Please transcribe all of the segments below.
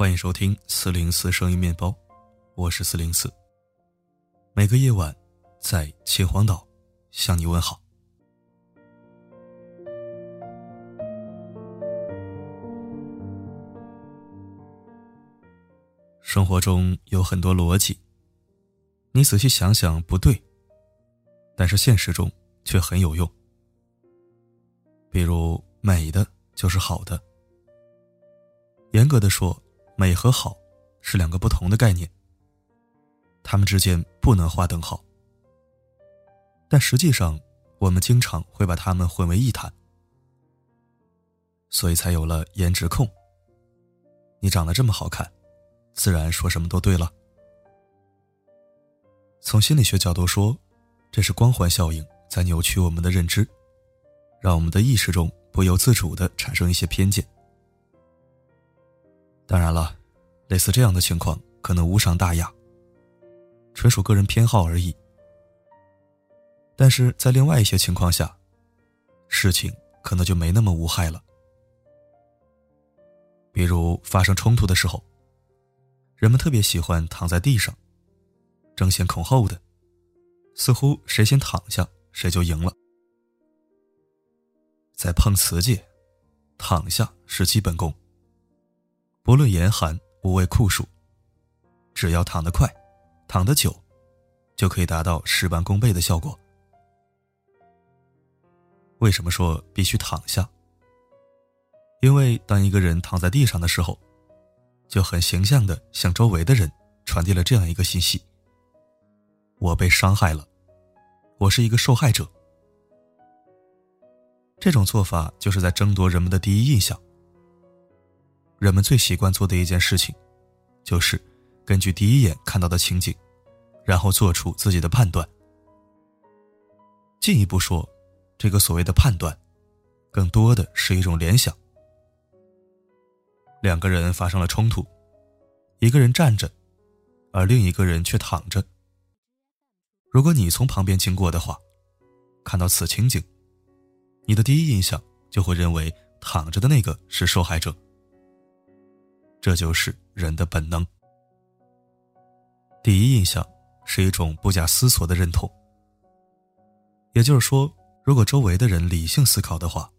欢迎收听四零四声音面包，我是四零四。每个夜晚，在秦皇岛向你问好。生活中有很多逻辑，你仔细想想不对，但是现实中却很有用。比如，美的就是好的。严格的说。美和好是两个不同的概念，它们之间不能划等号。但实际上，我们经常会把它们混为一谈，所以才有了颜值控。你长得这么好看，自然说什么都对了。从心理学角度说，这是光环效应在扭曲我们的认知，让我们的意识中不由自主的产生一些偏见。当然了，类似这样的情况可能无伤大雅，纯属个人偏好而已。但是在另外一些情况下，事情可能就没那么无害了。比如发生冲突的时候，人们特别喜欢躺在地上，争先恐后的，似乎谁先躺下谁就赢了。在碰瓷界，躺下是基本功。不论严寒，无畏酷暑，只要躺得快，躺得久，就可以达到事半功倍的效果。为什么说必须躺下？因为当一个人躺在地上的时候，就很形象的向周围的人传递了这样一个信息：我被伤害了，我是一个受害者。这种做法就是在争夺人们的第一印象。人们最习惯做的一件事情，就是根据第一眼看到的情景，然后做出自己的判断。进一步说，这个所谓的判断，更多的是一种联想。两个人发生了冲突，一个人站着，而另一个人却躺着。如果你从旁边经过的话，看到此情景，你的第一印象就会认为躺着的那个是受害者。这就是人的本能。第一印象是一种不假思索的认同。也就是说，如果周围的人理性思考的话，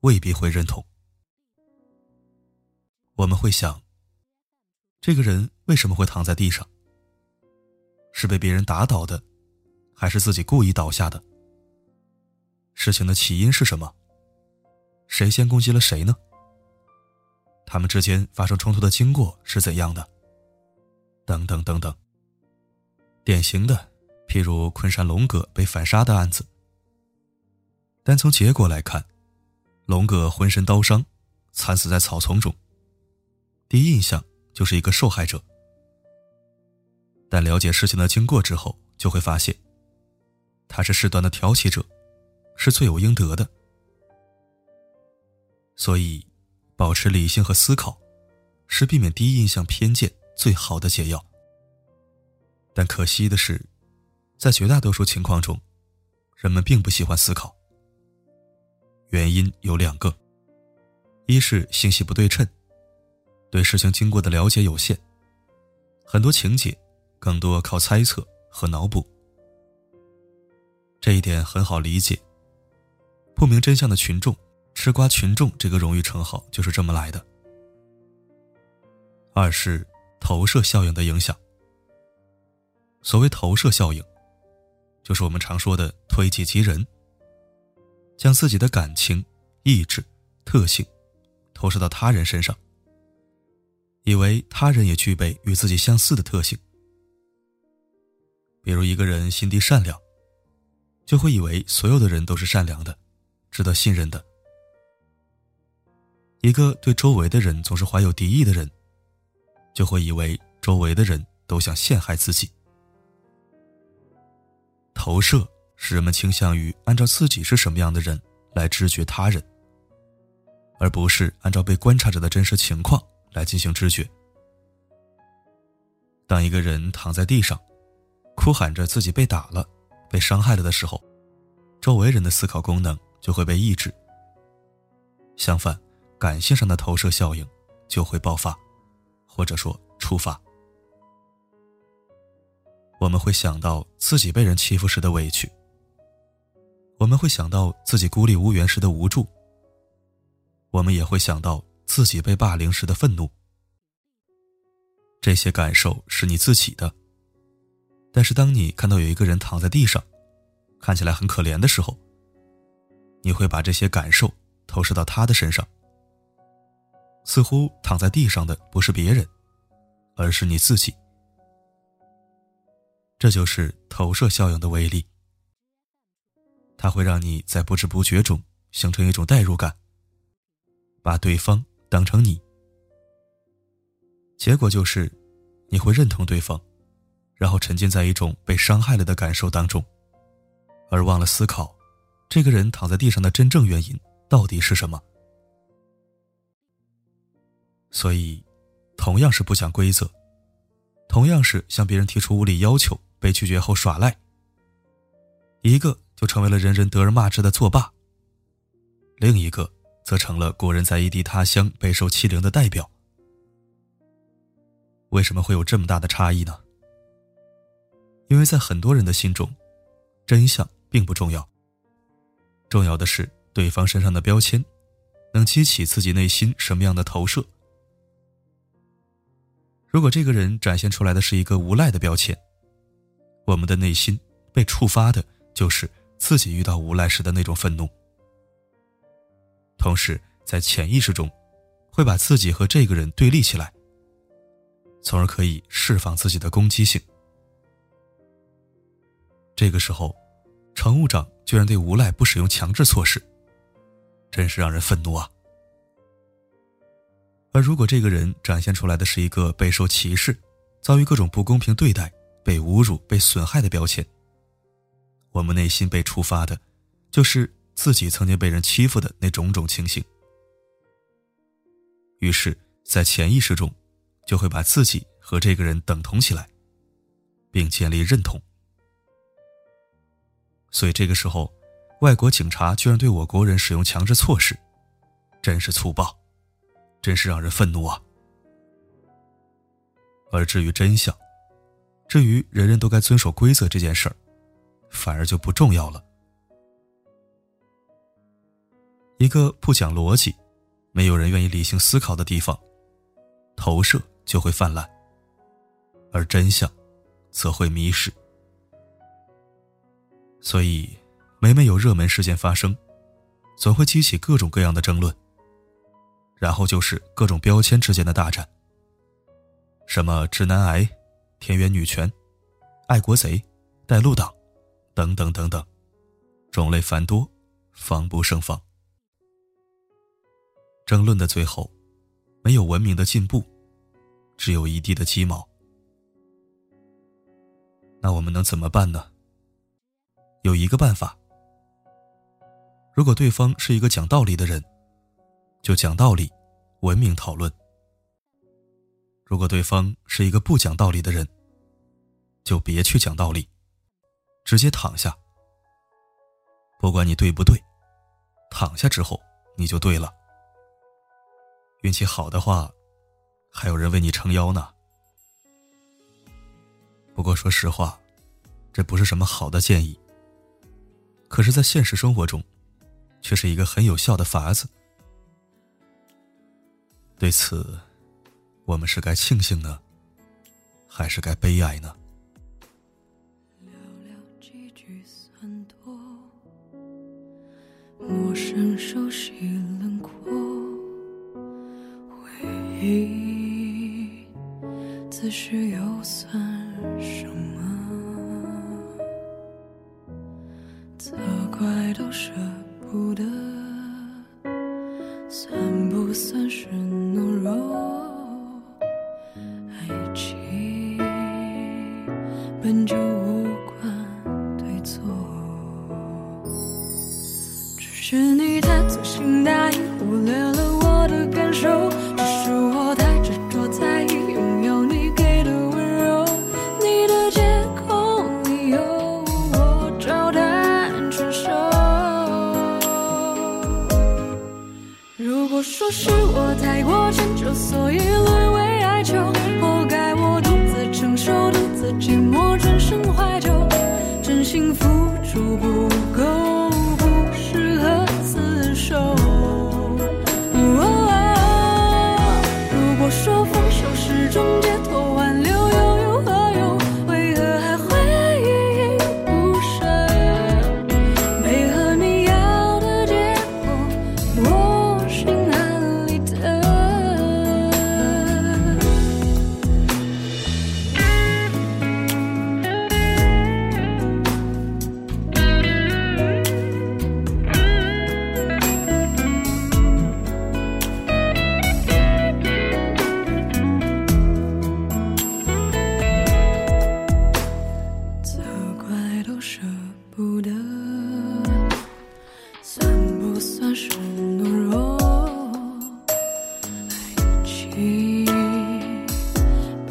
未必会认同。我们会想，这个人为什么会躺在地上？是被别人打倒的，还是自己故意倒下的？事情的起因是什么？谁先攻击了谁呢？他们之间发生冲突的经过是怎样的？等等等等。典型的，譬如昆山龙哥被反杀的案子。单从结果来看，龙哥浑身刀伤，惨死在草丛中。第一印象就是一个受害者。但了解事情的经过之后，就会发现，他是事端的挑起者，是罪有应得的。所以。保持理性和思考，是避免第一印象偏见最好的解药。但可惜的是，在绝大多数情况中，人们并不喜欢思考。原因有两个：一是信息不对称，对事情经过的了解有限，很多情节更多靠猜测和脑补。这一点很好理解，不明真相的群众。吃瓜群众这个荣誉称号就是这么来的。二是投射效应的影响。所谓投射效应，就是我们常说的推己及人，将自己的感情、意志、特性投射到他人身上，以为他人也具备与自己相似的特性。比如一个人心地善良，就会以为所有的人都是善良的，值得信任的。一个对周围的人总是怀有敌意的人，就会以为周围的人都想陷害自己。投射使人们倾向于按照自己是什么样的人来知觉他人，而不是按照被观察者的真实情况来进行知觉。当一个人躺在地上，哭喊着自己被打了、被伤害了的时候，周围人的思考功能就会被抑制。相反。感性上的投射效应就会爆发，或者说触发。我们会想到自己被人欺负时的委屈，我们会想到自己孤立无援时的无助，我们也会想到自己被霸凌时的愤怒。这些感受是你自己的，但是当你看到有一个人躺在地上，看起来很可怜的时候，你会把这些感受投射到他的身上，似乎躺在地上的不是别人，而是你自己。这就是投射效应的威力，它会让你在不知不觉中形成一种代入感，把对方当成你，结果就是你会认同对方，然后沉浸在一种被伤害了的感受当中，而忘了思考这个人躺在地上的真正原因到底是什么。所以，同样是不讲规则，同样是向别人提出无理要求。被拒绝后耍赖，一个就成为了人人得而骂之的作罢，另一个则成了国人在异地他乡备受欺凌的代表。为什么会有这么大的差异呢？因为在很多人的心中，真相并不重要，重要的是对方身上的标签能激起自己内心什么样的投射。如果这个人展现出来的是一个无赖的标签，我们的内心被触发的，就是自己遇到无赖时的那种愤怒，同时在潜意识中，会把自己和这个人对立起来，从而可以释放自己的攻击性。这个时候，乘务长居然对无赖不使用强制措施，真是让人愤怒啊！而如果这个人展现出来的是一个备受歧视、遭遇各种不公平对待，被侮辱、被损害的标签，我们内心被触发的，就是自己曾经被人欺负的那种种情形。于是，在潜意识中，就会把自己和这个人等同起来，并建立认同。所以，这个时候，外国警察居然对我国人使用强制措施，真是粗暴，真是让人愤怒啊！而至于真相，至于人人都该遵守规则这件事儿，反而就不重要了。一个不讲逻辑、没有人愿意理性思考的地方，投射就会泛滥，而真相则会迷失。所以，每每有热门事件发生，总会激起各种各样的争论，然后就是各种标签之间的大战，什么直男癌。田园女权、爱国贼、带路党，等等等等，种类繁多，防不胜防。争论的最后，没有文明的进步，只有一地的鸡毛。那我们能怎么办呢？有一个办法：如果对方是一个讲道理的人，就讲道理，文明讨论。如果对方是一个不讲道理的人，就别去讲道理，直接躺下。不管你对不对，躺下之后你就对了。运气好的话，还有人为你撑腰呢。不过说实话，这不是什么好的建议。可是，在现实生活中，却是一个很有效的法子。对此。我们是该庆幸呢，还是该悲哀呢？寥寥几句算多，陌生熟悉轮廓，回忆此时又算什么？责怪都舍不得，是我太过迁就，所以沦为哀。求，活该我独自承受，独自寂寞，转身怀旧，真心付出不够，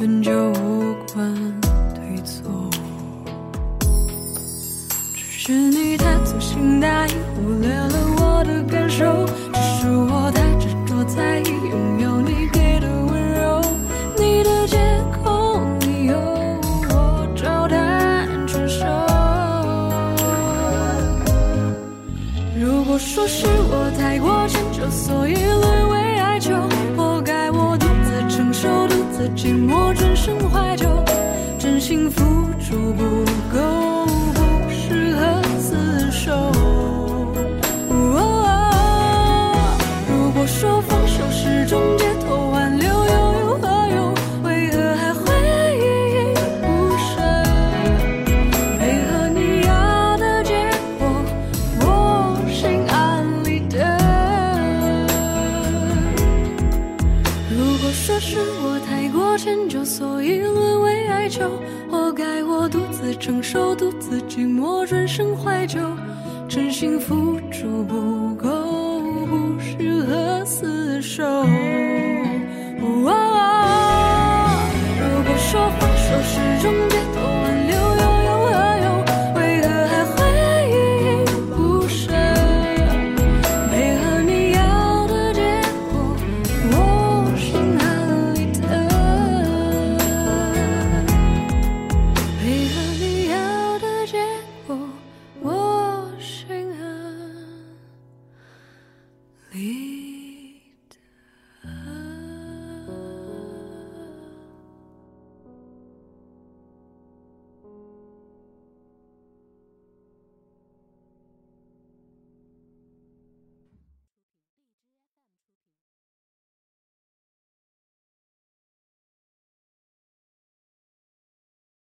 本就无关对错，只是你太粗心大意，忽略了我的感受。只是我太执着在意拥有你给的温柔，你的借口理由我照单全收。如果说是我太过迁就，所以沦为哀求，自寂寞，转身怀旧，真心付出不够，不适合厮守。